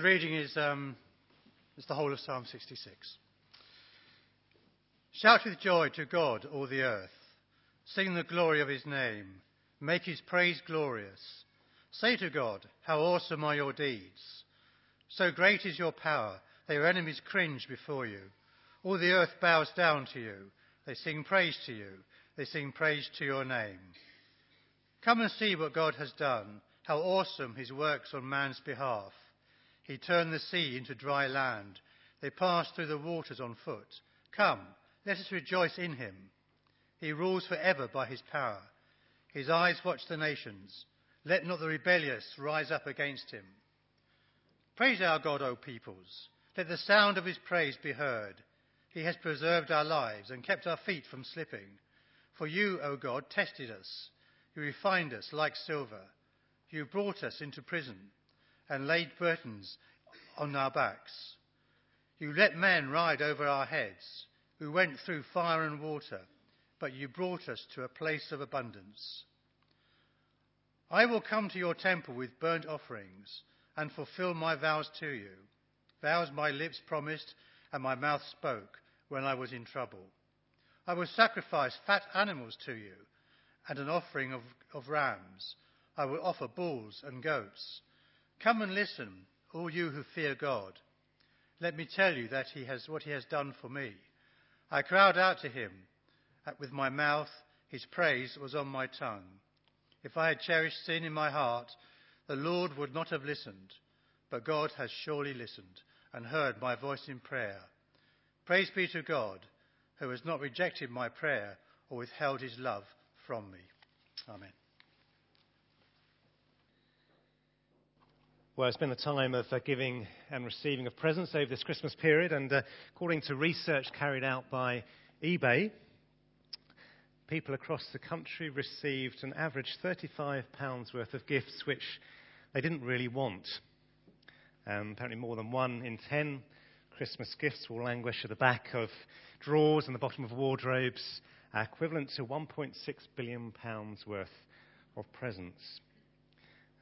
The reading is, um, is the whole of Psalm 66. Shout with joy to God, all the earth. Sing the glory of his name. Make his praise glorious. Say to God, How awesome are your deeds! So great is your power, that your enemies cringe before you. All the earth bows down to you. They sing praise to you. They sing praise to your name. Come and see what God has done, how awesome his works on man's behalf. He turned the sea into dry land. They passed through the waters on foot. Come, let us rejoice in him. He rules forever by his power. His eyes watch the nations. Let not the rebellious rise up against him. Praise our God, O peoples. Let the sound of his praise be heard. He has preserved our lives and kept our feet from slipping. For you, O God, tested us. You refined us like silver. You brought us into prison and laid burdens on our backs. You let men ride over our heads. We went through fire and water, but you brought us to a place of abundance. I will come to your temple with burnt offerings and fulfill my vows to you, vows my lips promised and my mouth spoke when I was in trouble. I will sacrifice fat animals to you and an offering of, of rams. I will offer bulls and goats. Come and listen, all you who fear God. Let me tell you that he has what he has done for me. I cried out to him with my mouth, his praise was on my tongue. If I had cherished sin in my heart, the Lord would not have listened, but God has surely listened and heard my voice in prayer. Praise be to God, who has not rejected my prayer or withheld his love from me. Amen. Well, it's been a time of uh, giving and receiving of presents over this Christmas period, and uh, according to research carried out by eBay, people across the country received an average £35 worth of gifts which they didn't really want. Um, apparently, more than one in ten Christmas gifts will languish at the back of drawers and the bottom of wardrobes, equivalent to £1.6 billion worth of presents.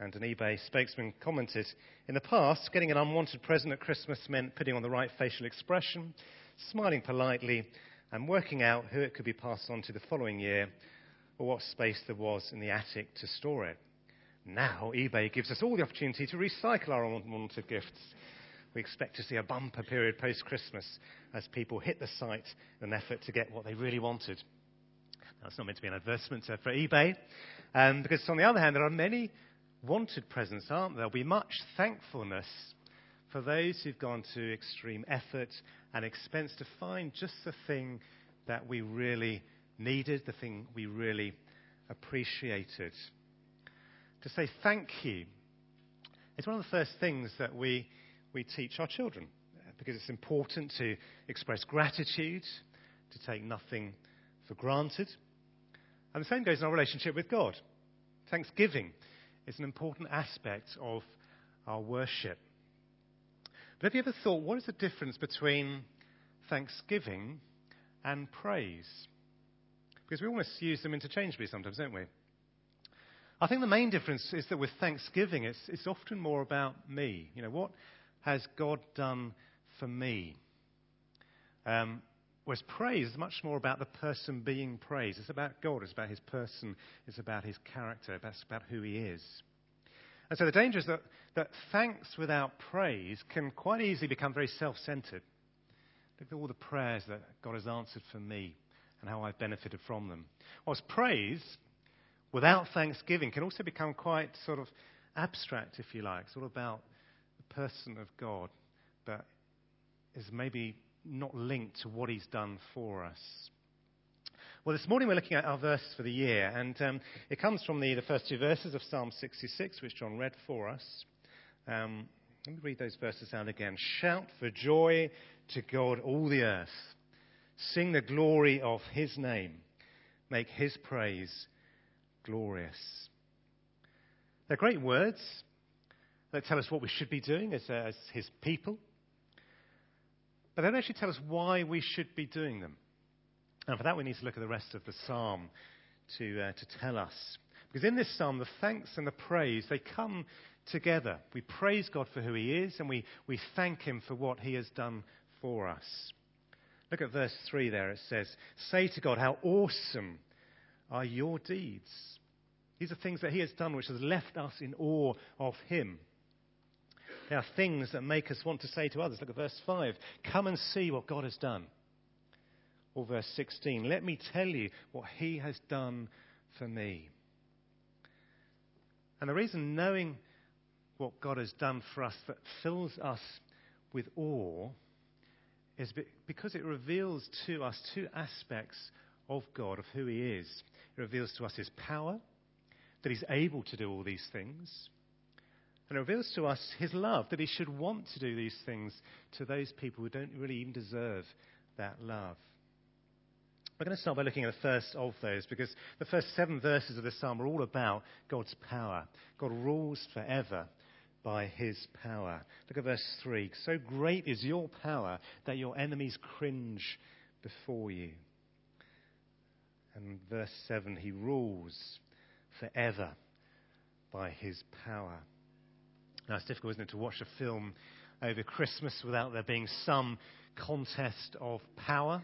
And an eBay spokesman commented In the past, getting an unwanted present at Christmas meant putting on the right facial expression, smiling politely, and working out who it could be passed on to the following year or what space there was in the attic to store it. Now, eBay gives us all the opportunity to recycle our unwanted gifts. We expect to see a bumper period post Christmas as people hit the site in an effort to get what they really wanted. That's not meant to be an advertisement for eBay, um, because on the other hand, there are many wanted presents, aren't there? Be much thankfulness for those who've gone to extreme effort and expense to find just the thing that we really needed, the thing we really appreciated. To say thank you is one of the first things that we, we teach our children because it's important to express gratitude, to take nothing for granted. And the same goes in our relationship with God. Thanksgiving is an important aspect of our worship. But have you ever thought, what is the difference between thanksgiving and praise? Because we almost use them interchangeably sometimes, don't we? I think the main difference is that with thanksgiving, it's, it's often more about me. You know, what has God done for me? Um, whereas praise is much more about the person being praised. It's about God, it's about his person, it's about his character, it's about who he is. And so the danger is that, that thanks without praise can quite easily become very self centered. Look at all the prayers that God has answered for me and how I've benefited from them. Whilst praise without thanksgiving can also become quite sort of abstract, if you like, sort of about the person of God, but is maybe not linked to what He's done for us. Well, this morning we're looking at our verse for the year, and um, it comes from the, the first two verses of Psalm 66, which John read for us. Um, let me read those verses out again. Shout for joy to God, all the earth. Sing the glory of his name. Make his praise glorious. They're great words that tell us what we should be doing as, uh, as his people, but they don't actually tell us why we should be doing them. And for that, we need to look at the rest of the psalm to, uh, to tell us. Because in this psalm, the thanks and the praise, they come together. We praise God for who He is and we, we thank Him for what He has done for us. Look at verse 3 there. It says, Say to God, How awesome are your deeds. These are things that He has done which has left us in awe of Him. They are things that make us want to say to others. Look at verse 5. Come and see what God has done. Or verse 16. Let me tell you what He has done for me. And the reason knowing what God has done for us that fills us with awe is because it reveals to us two aspects of God, of who He is. It reveals to us His power, that He's able to do all these things. And reveals to us His love, that He should want to do these things to those people who don't really even deserve that love. We're going to start by looking at the first of those because the first seven verses of this psalm are all about God's power. God rules forever by his power. Look at verse 3. So great is your power that your enemies cringe before you. And verse 7 He rules forever by his power. Now, it's difficult, isn't it, to watch a film over Christmas without there being some contest of power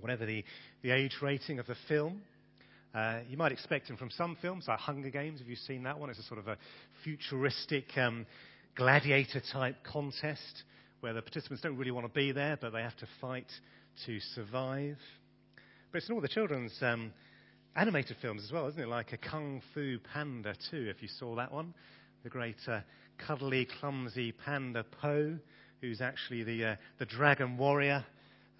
whatever the, the age rating of the film. Uh, you might expect them from some films, like Hunger Games. Have you seen that one? It's a sort of a futuristic um, gladiator type contest where the participants don't really want to be there, but they have to fight to survive. But it's in all the children's um, animated films as well, isn't it? Like a Kung Fu Panda 2, if you saw that one. The great uh, cuddly, clumsy panda Po, who's actually the, uh, the dragon warrior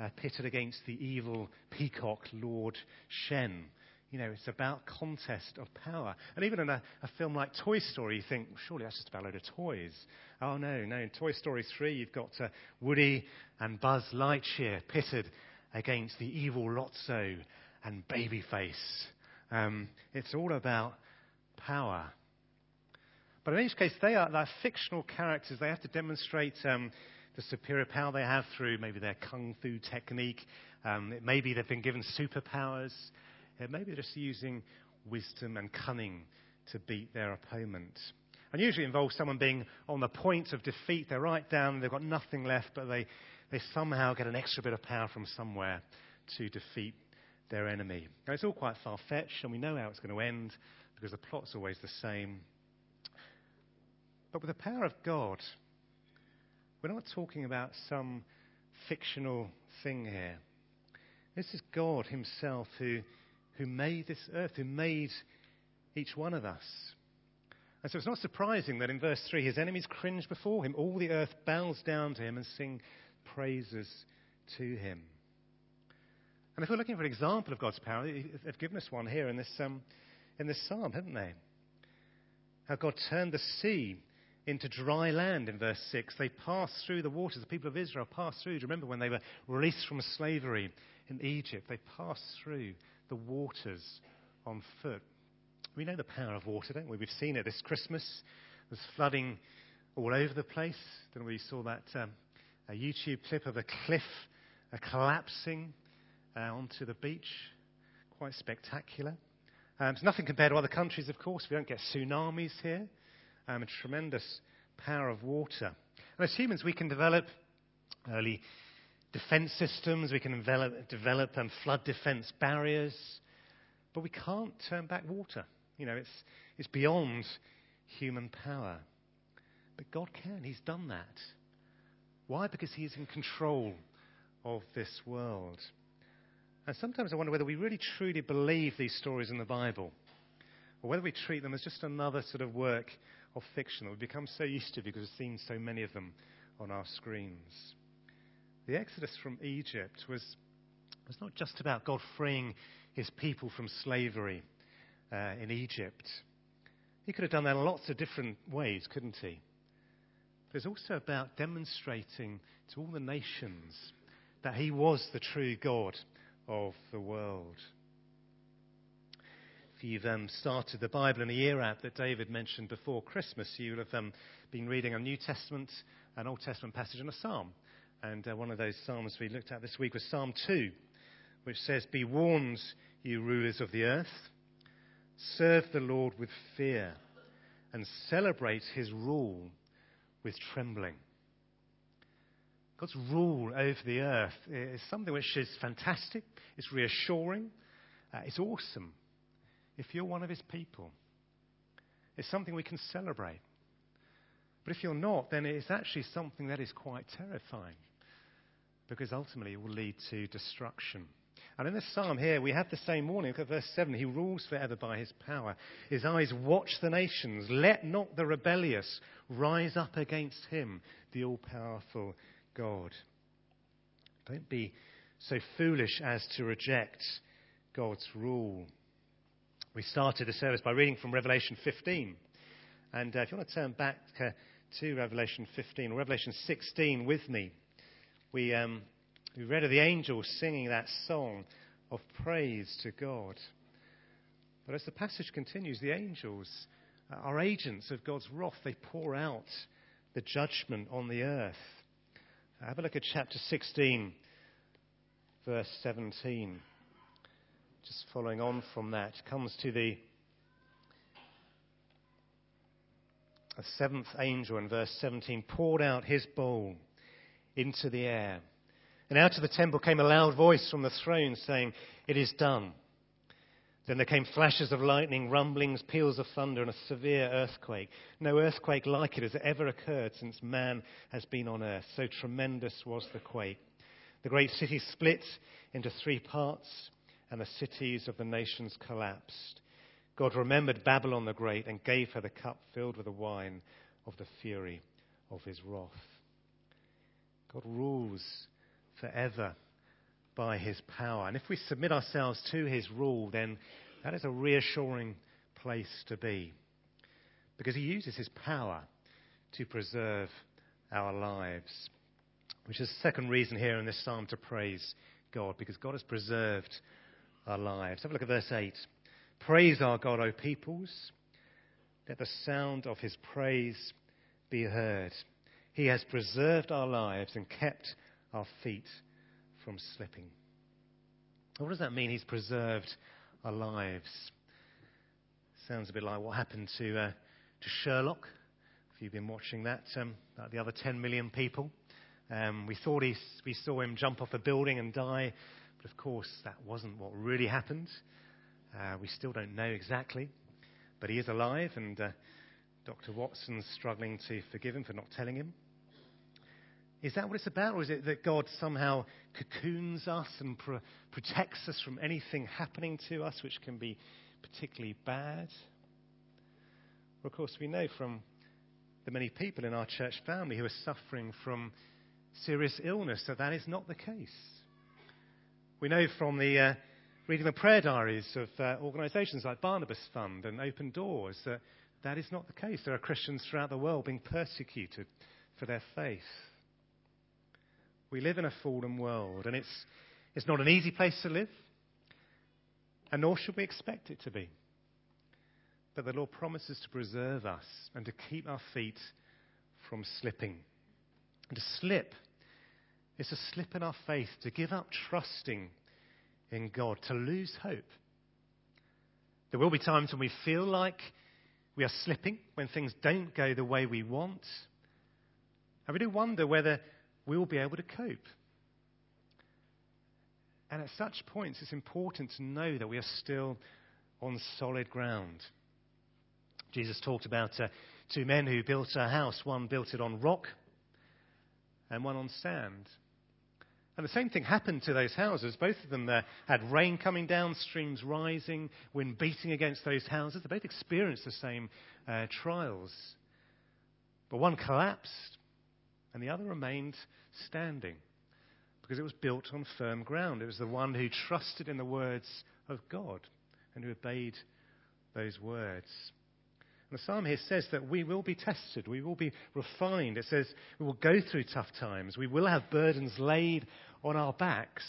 uh, pitted against the evil peacock Lord Shen. You know, it's about contest of power. And even in a, a, film like Toy Story, you think, surely that's just about a load of toys. Oh, no, no. In Toy Story 3, you've got uh, Woody and Buzz Lightyear pitted against the evil Lotso and Babyface. Um, it's all about power. But in each case, they are they're fictional characters. They have to demonstrate um, the superior power they have through maybe their kung fu technique. Um, maybe they've been given superpowers. Maybe they're just using wisdom and cunning to beat their opponent. And usually involves someone being on the point of defeat. They're right down, they've got nothing left, but they, they somehow get an extra bit of power from somewhere to defeat their enemy. Now, it's all quite far fetched, and we know how it's going to end because the plot's always the same. But with the power of God, we're not talking about some fictional thing here. This is God Himself who, who made this earth, who made each one of us. And so it's not surprising that in verse 3 his enemies cringe before him. All the earth bows down to him and sing praises to him. And if we're looking for an example of God's power, they've given us one here in this, um, in this psalm, haven't they? How God turned the sea into dry land in verse 6. They passed through the waters. The people of Israel passed through. Do you remember when they were released from slavery in Egypt? They passed through the waters on foot. We know the power of water, don't we? We've seen it this Christmas. There's flooding all over the place. Don't know saw that um, a YouTube clip of a cliff uh, collapsing uh, onto the beach. Quite spectacular. Um, it's nothing compared to other countries, of course. We don't get tsunamis here um, a tremendous power of water. And as humans, we can develop early defense systems, we can develop, um, flood defense barriers, but we can't turn back water. You know, it's, it's beyond human power. But God can. He's done that. Why? Because He's in control of this world. And sometimes I wonder whether we really truly believe these stories in the Bible, or whether we treat them as just another sort of work of fiction that we've become so used to because we've seen so many of them on our screens. The Exodus from Egypt was, was not just about God freeing his people from slavery uh, in Egypt. He could have done that in lots of different ways, couldn't he? But it's also about demonstrating to all the nations that he was the true God of the world you've um, started the Bible in a Year app that David mentioned before Christmas, you'll have um, been reading a New Testament, an Old Testament passage, and a psalm. And uh, one of those psalms we looked at this week was Psalm 2, which says, Be warned, you rulers of the earth, serve the Lord with fear, and celebrate his rule with trembling. God's rule over the earth is something which is fantastic, it's reassuring, uh, it's awesome if you're one of his people. It's something we can celebrate. But if you're not, then it's actually something that is quite terrifying because ultimately it will lead to destruction. And in this psalm here, we have the same warning. Look at verse 7. He rules forever by his power. His eyes watch the nations. Let not the rebellious rise up against him, the all powerful God. Don't be so foolish as to reject God's rule. We started the service by reading from Revelation 15. And uh, if you want to turn back uh, to Revelation 15 or Revelation 16 with me, we, um, we read of the angels singing that song of praise to God. But as the passage continues, the angels uh, are agents of God's wrath. They pour out the judgment on the earth. Have a look at chapter 16, verse 17. Just following on from that, comes to the seventh angel in verse 17 poured out his bowl into the air. And out of the temple came a loud voice from the throne saying, It is done. Then there came flashes of lightning, rumblings, peals of thunder, and a severe earthquake. No earthquake like it has ever occurred since man has been on earth. So tremendous was the quake. The great city split into three parts, and the cities of the nations collapsed. God remembered Babylon the Great and gave her the cup filled with the wine of the fury of his wrath. God rules forever by his power. And if we submit ourselves to his rule, then that is a reassuring place to be. Because he uses his power to preserve our lives. Which is the second reason here in this psalm to praise God, because God has preserved our lives. Have a look at verse 8. Praise our God, O peoples. Let the sound of his praise be heard. He has preserved our lives and kept our feet from slipping. What does that mean? He's preserved our lives. Sounds a bit like what happened to, uh, to Sherlock. If you've been watching that, um, about the other 10 million people. Um, we thought he, we saw him jump off a building and die, but of course that wasn't what really happened. Uh, we still don't know exactly, but he is alive, and uh, Dr. Watson's struggling to forgive him for not telling him. Is that what it's about? Or is it that God somehow cocoons us and pro- protects us from anything happening to us which can be particularly bad? Well, of course, we know from the many people in our church family who are suffering from serious illness that that is not the case. We know from the uh, reading the prayer diaries of uh, organisations like Barnabas Fund and Open Doors that that is not the case. There are Christians throughout the world being persecuted for their faith. We live in a fallen world, and it's, it's not an easy place to live, and nor should we expect it to be. But the Lord promises to preserve us and to keep our feet from slipping. And to slip is a slip in our faith, to give up trusting in God, to lose hope. There will be times when we feel like we are slipping, when things don't go the way we want. And we do wonder whether we will be able to cope. And at such points, it's important to know that we are still on solid ground. Jesus talked about uh, two men who built a house. One built it on rock and one on sand. And the same thing happened to those houses. Both of them uh, had rain coming down, streams rising, wind beating against those houses. They both experienced the same uh, trials. But one collapsed and the other remained standing because it was built on firm ground. It was the one who trusted in the words of God and who obeyed those words. The psalm here says that we will be tested, we will be refined. It says we will go through tough times, we will have burdens laid on our backs,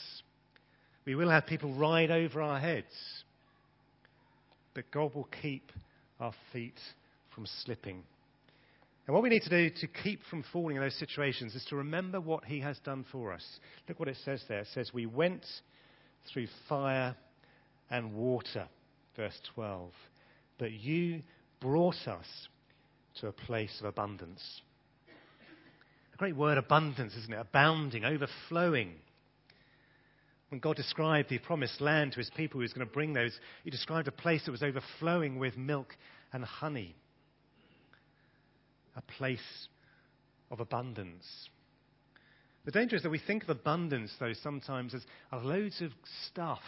we will have people ride over our heads. But God will keep our feet from slipping. And what we need to do to keep from falling in those situations is to remember what he has done for us. Look what it says there. It says, We went through fire and water, verse 12. But you brought us to a place of abundance. A great word, abundance, isn't it? Abounding, overflowing. When God described the promised land to his people, he was going to bring those, he described a place that was overflowing with milk and honey. A place of abundance. The danger is that we think of abundance, though, sometimes as loads of stuff,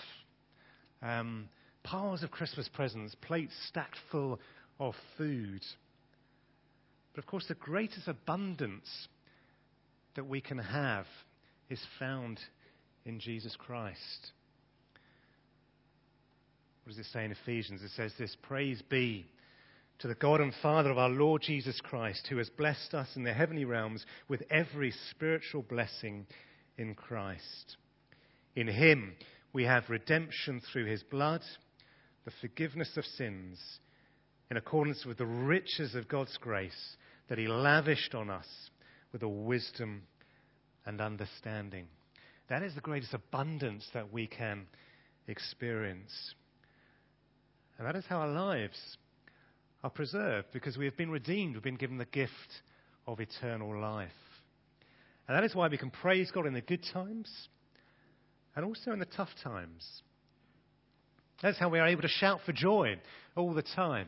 um, piles of Christmas presents, plates stacked full of food. But of course, the greatest abundance that we can have is found in Jesus Christ. What does it say in Ephesians? It says this Praise be to the God and Father of our Lord Jesus Christ, who has blessed us in the heavenly realms with every spiritual blessing in Christ. In him we have redemption through his blood, the forgiveness of sins, in accordance with the riches of God's grace that he lavished on us with a wisdom and understanding. That is the greatest abundance that we can experience. And that is how our lives are preserved because we have been redeemed. We've been given the gift of eternal life. And that is why we can praise God in the good times and also in the tough times. That's how we are able to shout for joy all the time.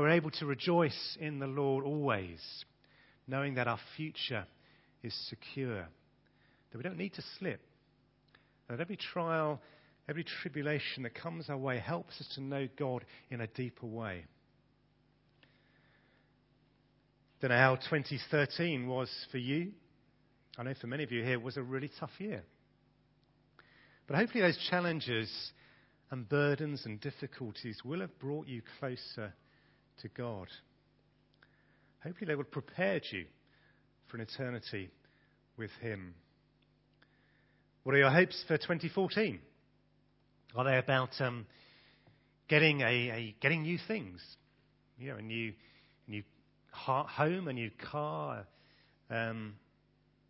We're able to rejoice in the Lord always, knowing that our future is secure that we don't need to slip. That every trial, every tribulation that comes our way helps us to know God in a deeper way. Don't know how 2013 was for you. I know for many of you here it was a really tough year. But hopefully, those challenges and burdens and difficulties will have brought you closer to God. Hopefully, they will prepared you for an eternity with Him. What are your hopes for 2014? Are they about um, getting, a, a, getting new things? You know, a new, new home, a new car, um,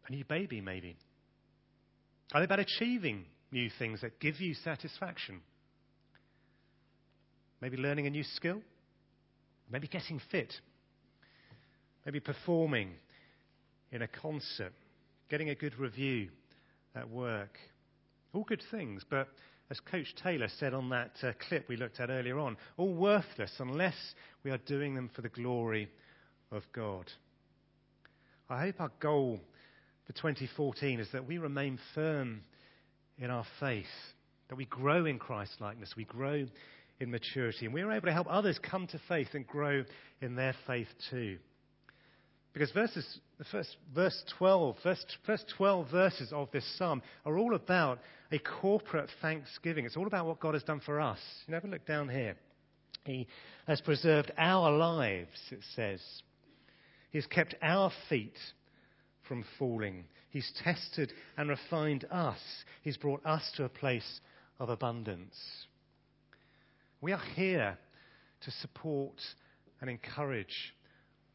a new baby, maybe? Are they about achieving new things that give you satisfaction? Maybe learning a new skill? Maybe getting fit? Maybe performing in a concert? Getting a good review? at work. All good things, but as Coach Taylor said on that uh, clip we looked at earlier on, all worthless unless we are doing them for the glory of God. I hope our goal for 2014 is that we remain firm in our faith, that we grow in Christ likeness, we grow in maturity, and we are able to help others come to faith and grow in their faith too. Because verses, the first, verse 12, first, first 12 verses of this psalm are all about a corporate thanksgiving. It's all about what God has done for us. You a look down here. He has preserved our lives, it says. He has kept our feet from falling. He's tested and refined us. He's brought us to a place of abundance. We are here to support and encourage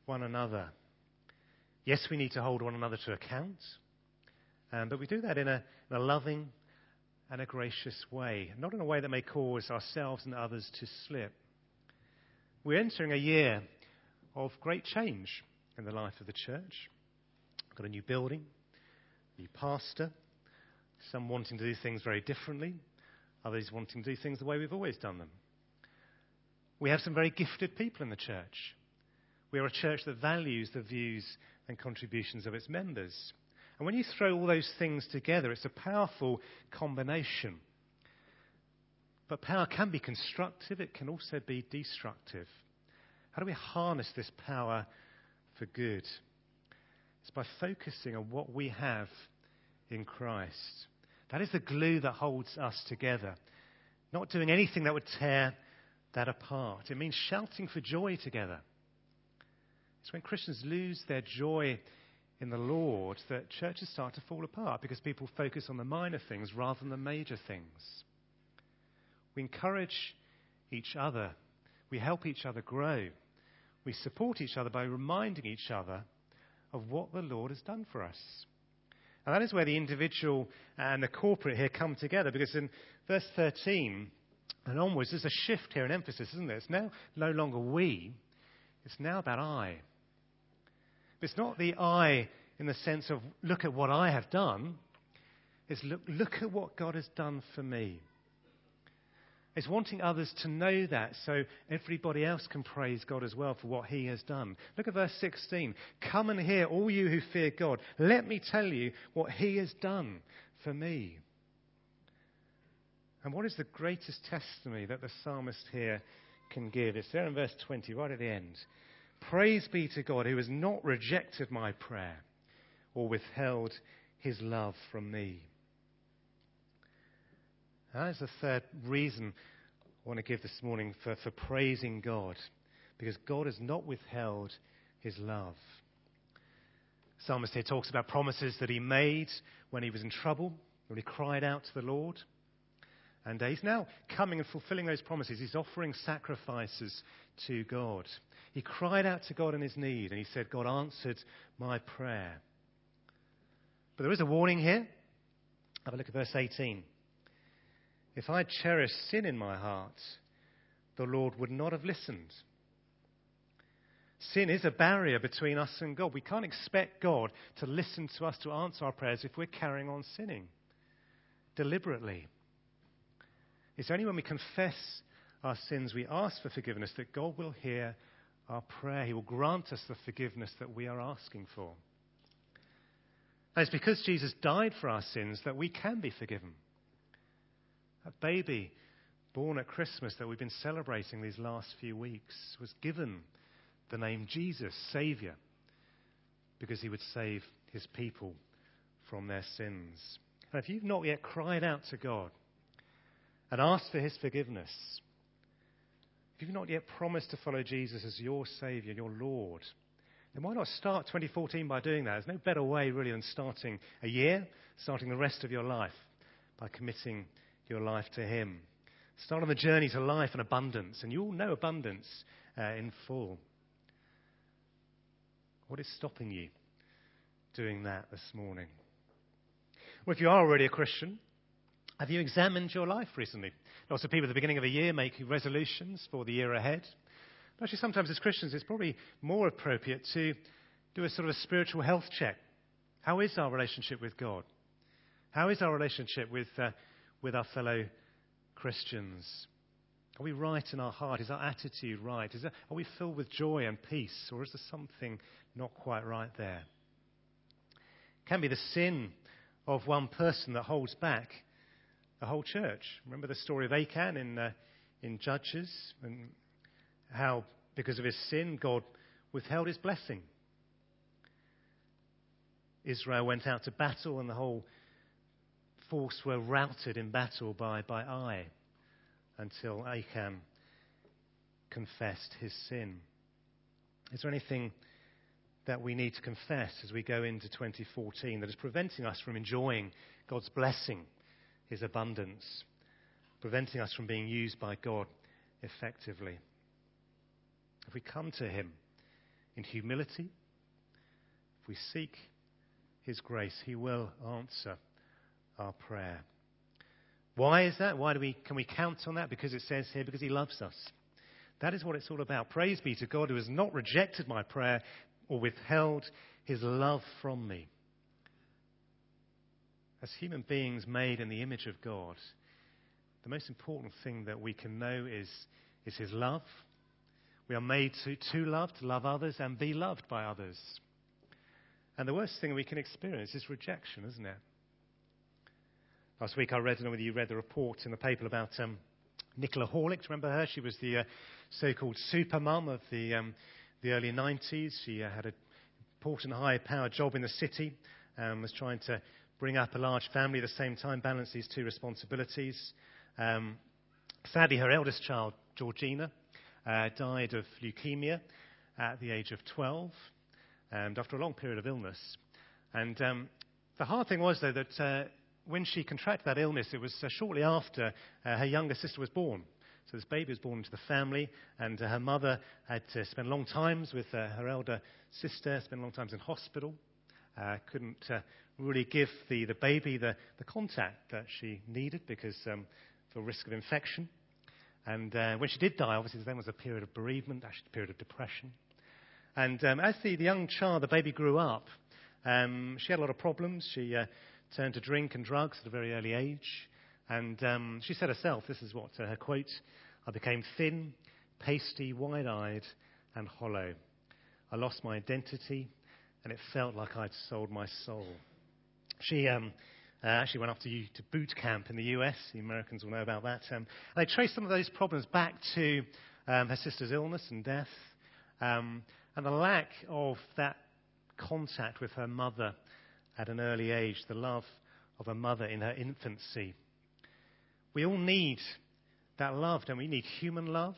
one another. Yes, we need to hold one another to account, um, but we do that in a, in a loving and a gracious way, not in a way that may cause ourselves and others to slip. We're entering a year of great change in the life of the church. We've got a new building, new pastor, some wanting to do things very differently, others wanting to do things the way we've always done them. We have some very gifted people in the church. We are a church that values the views and contributions of its members. And when you throw all those things together, it's a powerful combination. But power can be constructive, it can also be destructive. How do we harness this power for good? It's by focusing on what we have in Christ. That is the glue that holds us together. Not doing anything that would tear that apart. It means shouting for joy together. It's when Christians lose their joy in the Lord that churches start to fall apart because people focus on the minor things rather than the major things. We encourage each other, we help each other grow, we support each other by reminding each other of what the Lord has done for us. And that is where the individual and the corporate here come together because in verse 13 and onwards, there's a shift here in emphasis, isn't there? It's now no longer we, It's now about I. It's not the I in the sense of look at what I have done. It's look, look at what God has done for me. It's wanting others to know that so everybody else can praise God as well for what He has done. Look at verse 16. Come and hear, all you who fear God. Let me tell you what He has done for me. And what is the greatest testimony that the psalmist here can give? It's there in verse 20, right at the end. Praise be to God who has not rejected my prayer or withheld his love from me. That is the third reason I want to give this morning for, for praising God, because God has not withheld his love. Psalmist here talks about promises that he made when he was in trouble, when he cried out to the Lord. And he's now coming and fulfilling those promises. He's offering sacrifices to God. He cried out to God in his need, and he said, God answered my prayer. But there is a warning here. Have a look at verse 18. If I cherished sin in my heart, the Lord would not have listened. Sin is a barrier between us and God. We can't expect God to listen to us to answer our prayers if we're carrying on sinning deliberately. It's only when we confess our sins, we ask for forgiveness, that God will hear our prayer. He will grant us the forgiveness that we are asking for. And it's because Jesus died for our sins that we can be forgiven. That baby born at Christmas that we've been celebrating these last few weeks was given the name Jesus, Saviour, because he would save his people from their sins. And if you've not yet cried out to God and ask for his forgiveness, if you've not yet promised to follow Jesus as your Saviour, your Lord, then why not start 2014 by doing that? There's no better way, really, than starting a year, starting the rest of your life by committing your life to Him. Start on the journey to life and abundance, and you will know abundance uh, in full. What is stopping you doing that this morning? Well, if you are already a Christian, have you examined your life recently? Lots of people at the beginning of the year make resolutions for the year ahead. But actually, sometimes as Christians, it's probably more appropriate to do a sort of a spiritual health check. How is our relationship with God? How is our relationship with uh, with our fellow Christians? Are we right in our heart? Is our attitude right? There, are we filled with joy and peace? Or is there something not quite right there? It can be the sin of one person that holds back the whole church. Remember the story of Achan in, uh, in Judges and how, because of his sin, God withheld his blessing. Israel went out to battle and the whole force were routed in battle by, by Ai until Achan confessed his sin. Is there anything that we need to confess as we go into 2014 that is preventing us from enjoying God's blessing, his abundance, preventing us from being used by God effectively? If we come to him in humility, if we seek his grace, he will answer our prayer. Why is that? Why do we, can we count on that? Because it says here, because he loves us. That is what it's all about. Praise be to God who has not rejected my prayer or withheld his love from me. As human beings made in the image of God, the most important thing that we can know is, is his love. We are made to, to love, to love others, and be loved by others. And the worst thing we can experience is rejection, isn't it? Last week I read, I know whether you read the report in the paper about um, Nicola Horlick. Remember her? She was the uh, so-called super mum of the, um, the early 90s. She uh, had an important high-powered job in the city, um, was trying to bring up a large family at the same time, balance these two responsibilities. Um, sadly, her eldest child, Georgina, uh, died of leukemia at the age of 12, and after a long period of illness. And um, the hard thing was, though, that uh, when she contracted that illness, it was uh, shortly after uh, her younger sister was born. So this baby was born into the family, and uh, her mother had to spend long times with uh, her elder sister, spend long times in hospital. Uh, couldn't uh, really give the, the baby the, the contact that she needed because um, for risk of infection. And when she did die, obviously, then was a period of bereavement, actually a period of depression. And um, as the, the, young child, the baby grew up, um, she had a lot of problems. She uh, turned to drink and drugs at a very early age. And um, she said herself, this is what uh, her quote I became thin, pasty, wide eyed, and hollow. I lost my identity, and it felt like I'd sold my soul. She um, uh, actually went off to, to, boot camp in the US. The Americans will know about that. Um, they traced some of those problems back to um, her sister's illness and death, um, and the lack of that contact with her mother at an early age, the love of a mother in her infancy. We all need that love, don't we? We need human love.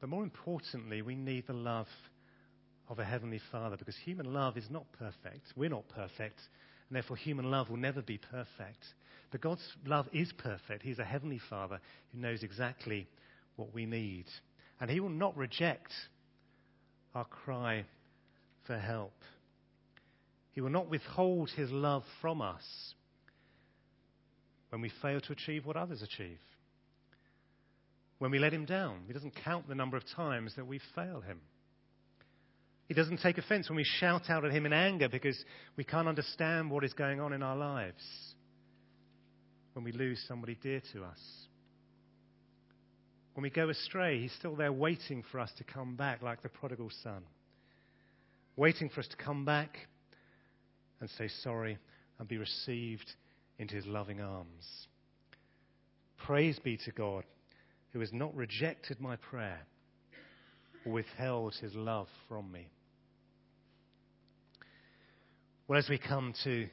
But more importantly, we need the love of a Heavenly Father because human love is not perfect. We're not perfect. And therefore, human love will never be perfect. But God's love is perfect. He's a Heavenly Father who knows exactly what we need. And He will not reject our cry for help. He will not withhold His love from us when we fail to achieve what others achieve. When we let Him down, He doesn't count the number of times that we fail Him. He doesn't take offense when we shout out at him in anger because we can't understand what is going on in our lives. When we lose somebody dear to us. When we go astray, he's still there waiting for us to come back like the prodigal son. Waiting for us to come back and say sorry and be received into his loving arms. Praise be to God who has not rejected my prayer or withheld his love from me. Well, as we come to,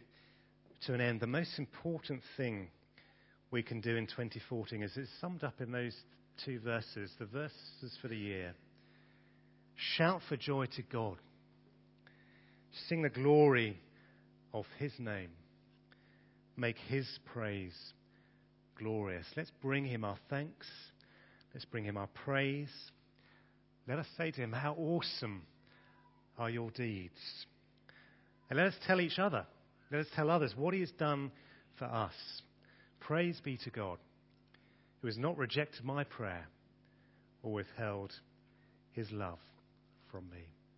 to an end, the most important thing we can do in 2014 is it's summed up in those two verses, the verses for the year. Shout for joy to God. Sing the glory of His name. Make His praise glorious. Let's bring Him our thanks. Let's bring Him our praise. Let us say to Him, How awesome are your deeds! And let us tell each other, let us tell others what He has done for us. Praise be to God, who has not rejected my prayer or withheld His love from me.